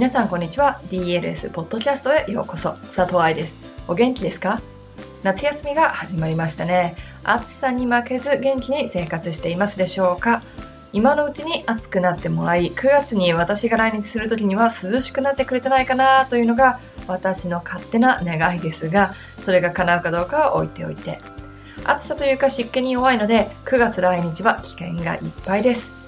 皆さんこんにちは。DLS ポッドキャストへようこそ。佐藤愛です。お元気ですか？夏休みが始まりましたね。暑さに負けず元気に生活していますでしょうか？今のうちに暑くなってもらい9月に私が来日する時には涼しくなってくれてないかな？というのが私の勝手な願いですがそれが叶うかどうかは置いておいて。暑さというか湿気に弱いので9月来日は危険がいっぱいです。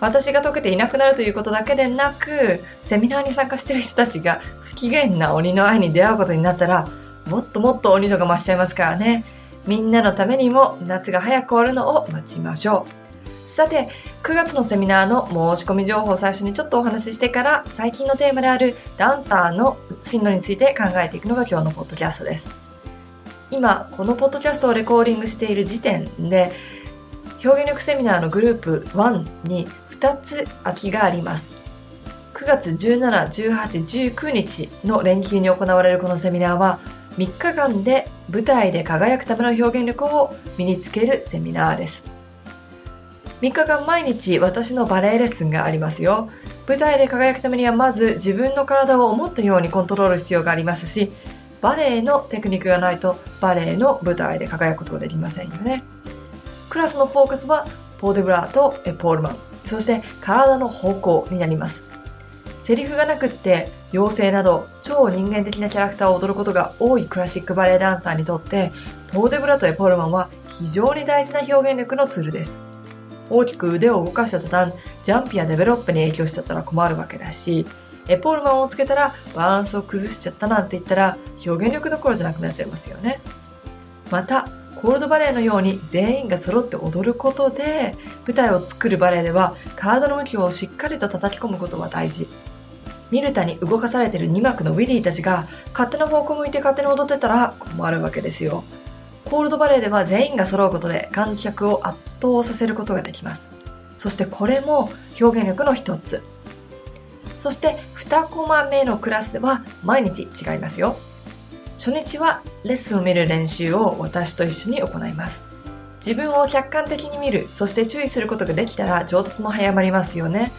私が解けていなくなるということだけでなく、セミナーに参加している人たちが不機嫌な鬼の愛に出会うことになったら、もっともっと鬼度が増しちゃいますからね。みんなのためにも夏が早く終わるのを待ちましょう。さて、9月のセミナーの申し込み情報を最初にちょっとお話ししてから、最近のテーマであるダンサーの進路について考えていくのが今日のポッドキャストです。今、このポッドキャストをレコーディングしている時点で、表現力セミナーのグループ1に2つ空きがあります。9月17、18、19日の連休に行われるこのセミナーは3日間で舞台で輝くための表現力を身につけるセミナーです。3日間毎日私のバレエレッスンがありますよ。舞台で輝くためにはまず自分の体を思ったようにコントロール必要がありますし、バレエのテクニックがないとバレエの舞台で輝くことができませんよね。クラスのフォーカスはポーデブラとエポールマン、そして体の方向になります。セリフがなくって妖精など超人間的なキャラクターを踊ることが多いクラシックバレエダンサーにとってポーデブラとエポールマンは非常に大事な表現力のツールです。大きく腕を動かした途端、ジャンプやデベロッペに影響しちゃったら困るわけだし、エポールマンをつけたらバランスを崩しちゃったなんて言ったら表現力どころじゃなくなっちゃいますよね。また、コールドバレエのように全員が揃って踊ることで舞台を作るバレエでは体の向きをしっかりと叩き込むことは大事。ミルタに動かされてる2幕のウィディたちが勝手な方向を向いて勝手に踊ってたら困るわけですよ。コールドバレエでは全員が揃うことで観客を圧倒させることができます。そしてこれも表現力の一つ。そして2コマ目のクラスでは毎日違いますよ。初日はレッスンを見る練習を私と一緒に行います。自分を客観的に見る、そして注意することができたら上達も早まりますよね。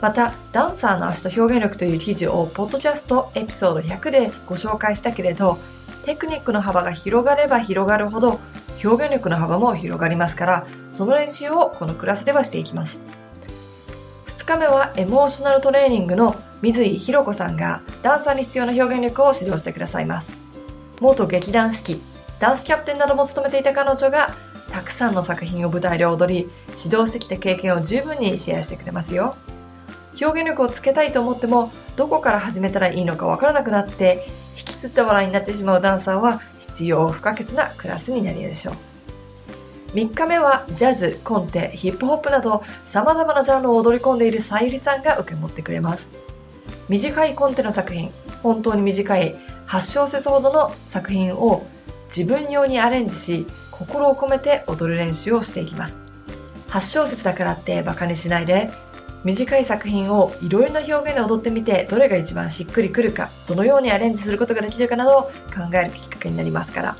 また、ダンサーの足と表現力という記事をポッドキャストエピソード100でご紹介したけれど、テクニックの幅が広がれば広がるほど表現力の幅も広がりますから、その練習をこのクラスではしていきます。2日目はエモーショナルトレーニングの水井ひろ子さんがダンサーに必要な表現力を指導してくださいます。元劇団四季、ダンスキャプテンなども務めていた彼女がたくさんの作品を舞台で踊り、指導してきた経験を十分にシェアしてくれますよ。表現力をつけたいと思っても、どこから始めたらいいのかわからなくなって、引きつった笑いになってしまうダンサーは必要不可欠なクラスになるでしょう。3日目はジャズ、コンテ、ヒップホップなど様々なジャンルを踊り込んでいるさゆりさんが受け持ってくれます。短いコンテの作品、本当に短い8小節ほどの作品を自分用にアレンジし、心を込めて踊る練習をしていきます。8小節だからってバカにしないで、短い作品をいろいろな表現で踊ってみて、どれが一番しっくりくるか、どのようにアレンジすることができるかなどを考えるきっかけになりますから。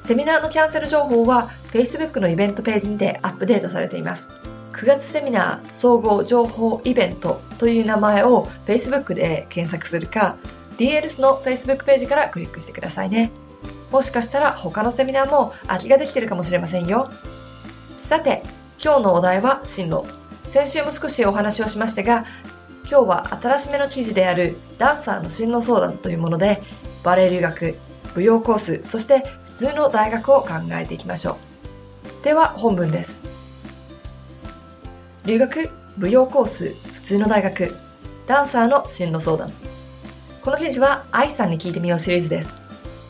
セミナーのキャンセル情報は Facebook のイベントページにてアップデートされています。9月セミナー総合情報イベントという名前を Facebook で検索するか DLS の Facebook ページからクリックしてくださいね。もしかしたら他のセミナーも空きができてるかもしれませんよ。さて、今日のお題は進路。先週も少しお話をしましたが、今日は新しめの記事であるダンサーの進路相談というもので、バレエ留学、舞踊コース、そして普通の大学を考えていきましょう。では本文です。留学、舞踊コース、普通の大学、ダンサーの進路相談。この記事は愛さんに聞いてみようシリーズです。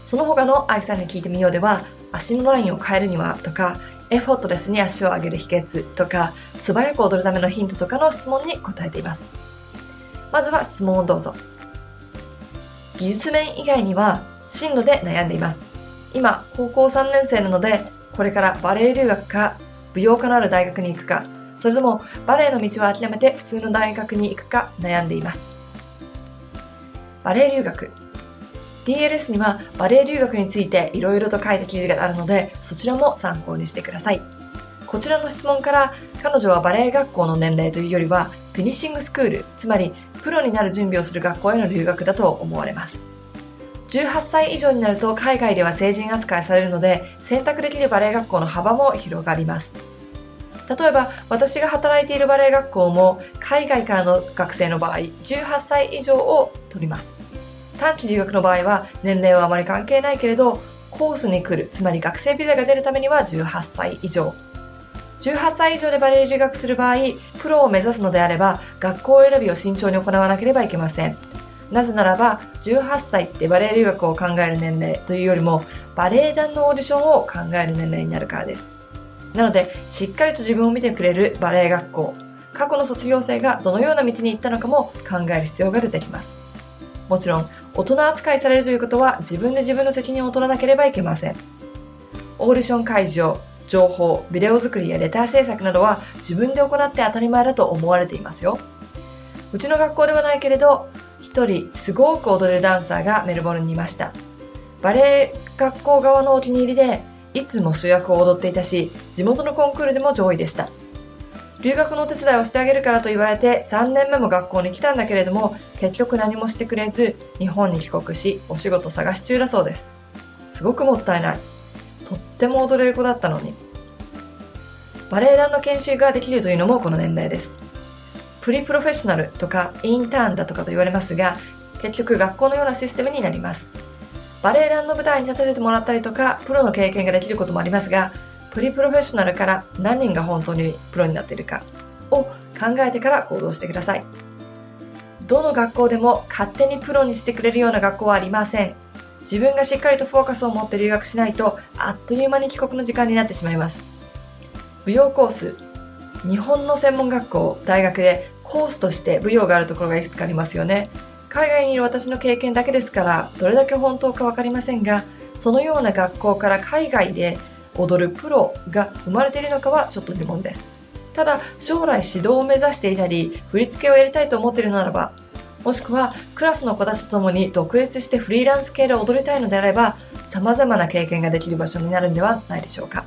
その他の愛さんに聞いてみようでは、足のラインを変えるにはとか、エフォートレスに足を上げる秘訣とか、素早く踊るためのヒントとかの質問に答えています。まずは質問をどうぞ。技術面以外には進路で悩んでいます。今、高校3年生なので、これからバレエ留学か舞踊科のある大学に行くか、それともバレエの道を諦めて普通の大学に行くか悩んでいます。バレエ留学。DLS にはバレエ留学についていろいろと書いた記事があるので、そちらも参考にしてください。こちらの質問から彼女はバレエ学校の年齢というよりはフィニッシングスクール、つまりプロになる準備をする学校への留学だと思われます。18歳以上になると海外では成人扱いされるので選択できるバレエ学校の幅も広がります。例えば私が働いているバレエ学校も海外からの学生の場合18歳以上を取ります。短期留学の場合は年齢はあまり関係ないけれどコースに来る、つまり学生ビザが出るためには18歳以上。18歳以上でバレエ留学する場合、プロを目指すのであれば学校選びを慎重に行わなければいけません。なぜならば、18歳ってバレエ留学を考える年齢というよりも、バレエ団のオーディションを考える年齢になるからです。なので、しっかりと自分を見てくれるバレエ学校、過去の卒業生がどのような道に行ったのかも考える必要が出てきます。もちろん、大人扱いされるということは自分で自分の責任を取らなければいけません。オーディション会場、情報、ビデオ作りやレター制作などは自分で行って当たり前だと思われていますよ。うちの学校ではないけれど、一人すごく踊れるダンサーがメルボルンにいました。バレエ学校側のお気に入りで、いつも主役を踊っていたし、地元のコンクールでも上位でした。留学のお手伝いをしてあげるからと言われて3年目も学校に来たんだけれども、結局何もしてくれず、日本に帰国し、お仕事探し中だそうです。すごくもったいない。とっても踊れる子だったのに。バレエ団の研修ができるというのもこの年代です。プリプロフェッショナルとかインターンだとかと言われますが、結局学校のようなシステムになります。バレエ団の舞台に立たせてもらったりとか、プロの経験ができることもありますが、プリプロフェッショナルから何人が本当にプロになっているかを考えてから行動してください。どの学校でも勝手にプロにしてくれるような学校はありません。自分がしっかりとフォーカスを持って留学しないと、あっという間に帰国の時間になってしまいます。舞踊コース、日本の専門学校、大学でコースとして舞踊があるところがいくつかありますよね。海外にいる私の経験だけですから、どれだけ本当かわかりませんが、そのような学校から海外で踊るプロが生まれているのかはちょっと疑問です。ただ、将来指導を目指していたり、振り付けをやりたいと思っているならば、もしくはクラスの子たちと共に独立してフリーランス系で踊りたいのであれば、様々な経験ができる場所になるんではないでしょうか。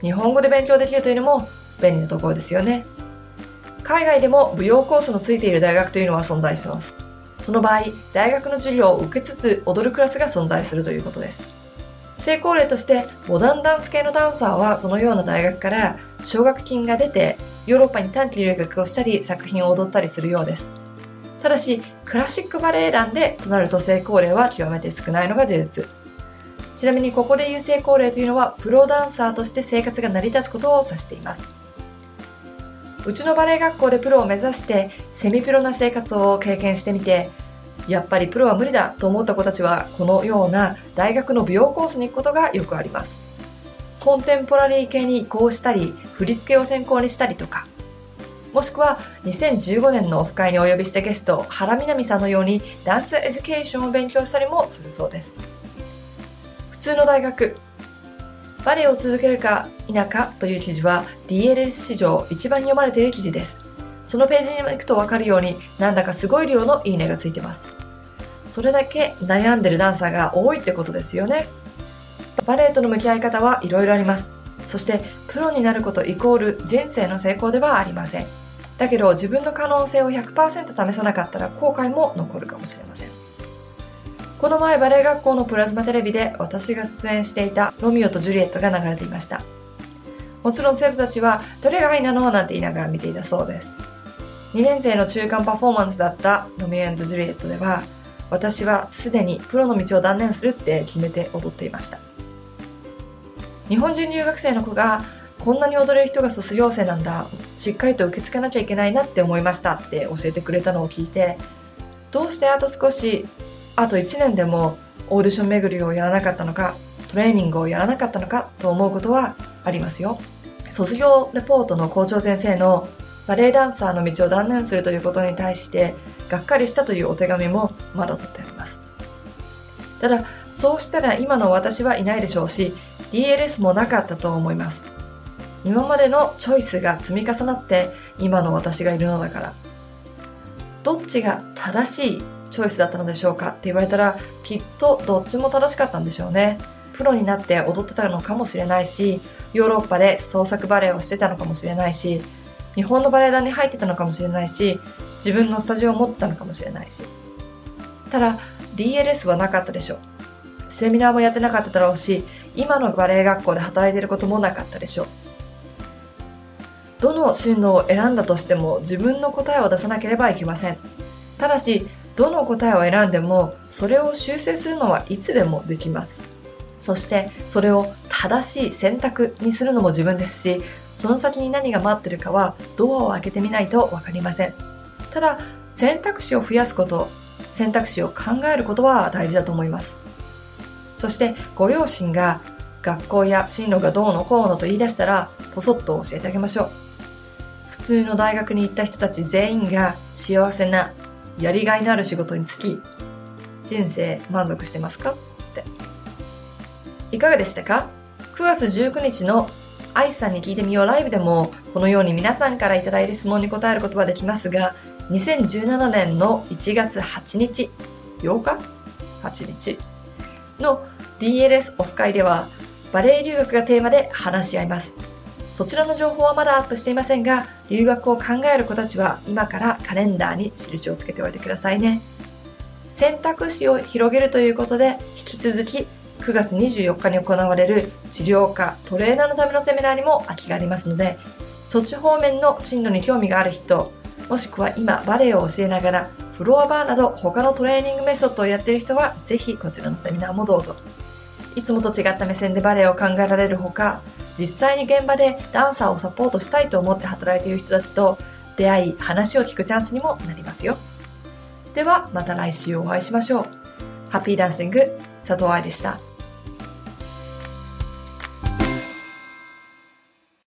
日本語で勉強できるというのも便利なところですよね。海外でも舞踊コースのついている大学というのは存在しています。その場合、大学の授業を受けつつ踊るクラスが存在するということです。成功例としてモダンダンス系のダンサーはそのような大学から奨学金が出てヨーロッパに短期留学をしたり作品を踊ったりするようです。ただし、クラシックバレエ団でとなると成功例は極めて少ないのが事実。ちなみにここで言う成功例というのは、プロダンサーとして生活が成り立つことを指しています。うちのバレエ学校でプロを目指して、セミプロな生活を経験してみて、やっぱりプロは無理だと思った子たちは、このような大学の美容コースに行くことがよくあります。コンテンポラリー系に移行したり、振り付けを専攻にしたりとか、もしくは2015年のオフ会にお呼びしてゲスト原みなみさんのようにダンスエデュケーションを勉強したりもするそうです。普通の大学バレエを続けるか否かという記事は DLS 史上一番読まれている記事です。そのページに行くと分かるようになんだかすごい量のいいねがついてます。それだけ悩んでるダンサーが多いってことですよね。バレエとの向き合い方はいろいろあります。そしてプロになることイコール人生の成功ではありません。だけど自分の可能性を100%試さなかったら後悔も残るかもしれません。この前バレエ学校のプラズマテレビで私が出演していたロミオとジュリエットが流れていました。もちろん生徒たちはどれが愛なの？なんて言いながら見ていたそうです。2年生の中間パフォーマンスだったロミオジュリエットでは私はすでにプロの道を断念するって決めて踊っていました。日本人留学生の子がこんなに踊れる人が卒業生なんだ。しっかりと受け付けなきゃいけないなって思いましたって教えてくれたのを聞いてどうしてあと少しあと1年でもオーディション巡りをやらなかったのかトレーニングをやらなかったのかと思うことはありますよ。卒業レポートの校長先生のバレエダンサーの道を断念するということに対してがっかりしたというお手紙もまだ取ってあります。ただそうしたら今の私はいないでしょうし DLS もなかったと思います。今までのチョイスが積み重なって今の私がいるのだから。どっちが正しいチョイスだったのでしょうか？って言われたらきっとどっちも正しかったんでしょうね。プロになって踊ってたのかもしれないし、ヨーロッパで創作バレエをしてたのかもしれないし、日本のバレエ団に入ってたのかもしれないし、自分のスタジオを持ってたのかもしれないし。ただ、DLS はなかったでしょう。セミナーもやってなかっただろうし、今のバレエ学校で働いていることもなかったでしょう。どの進路を選んだとしても自分の答えを出さなければいけません。ただし、どの答えを選んでもそれを修正するのはいつでもできます。そしてそれを正しい選択にするのも自分ですし、その先に何が待ってるかはドアを開けてみないとわかりません。ただ、選択肢を増やすこと、選択肢を考えることは大事だと思います。そしてご両親が学校や進路がどうのこうのと言い出したら、ポソッと教えてあげましょう。普通の大学に行った人たち全員が幸せな、やりがいのある仕事に就き、人生満足してますか？って。いかがでしたか ?9 月19日のアイスさんに聞いてみようライブでも、このように皆さんからいただいた質問に答えることはできますが、2017年の1月8日、8日 ?8 日の DLS オフ会では、バレエ留学がテーマで話し合います。そちらの情報はまだアップしていませんが、留学を考える子たちは今からカレンダーに印をつけておいてくださいね。選択肢を広げるということで、引き続き9月24日に行われる治療科トレーナーのためのセミナーにも空きがありますので、そっち方面の進路に興味がある人、もしくは今バレエを教えながらフロアバーなど他のトレーニングメソッドをやっている人はぜひこちらのセミナーもどうぞ。いつもと違った目線でバレエを考えられるほか、実際に現場でダンサーをサポートしたいと思って働いている人たちと出会い、話を聞くチャンスにもなりますよ。では、また来週お会いしましょう。ハッピーダンシング、佐藤愛でした。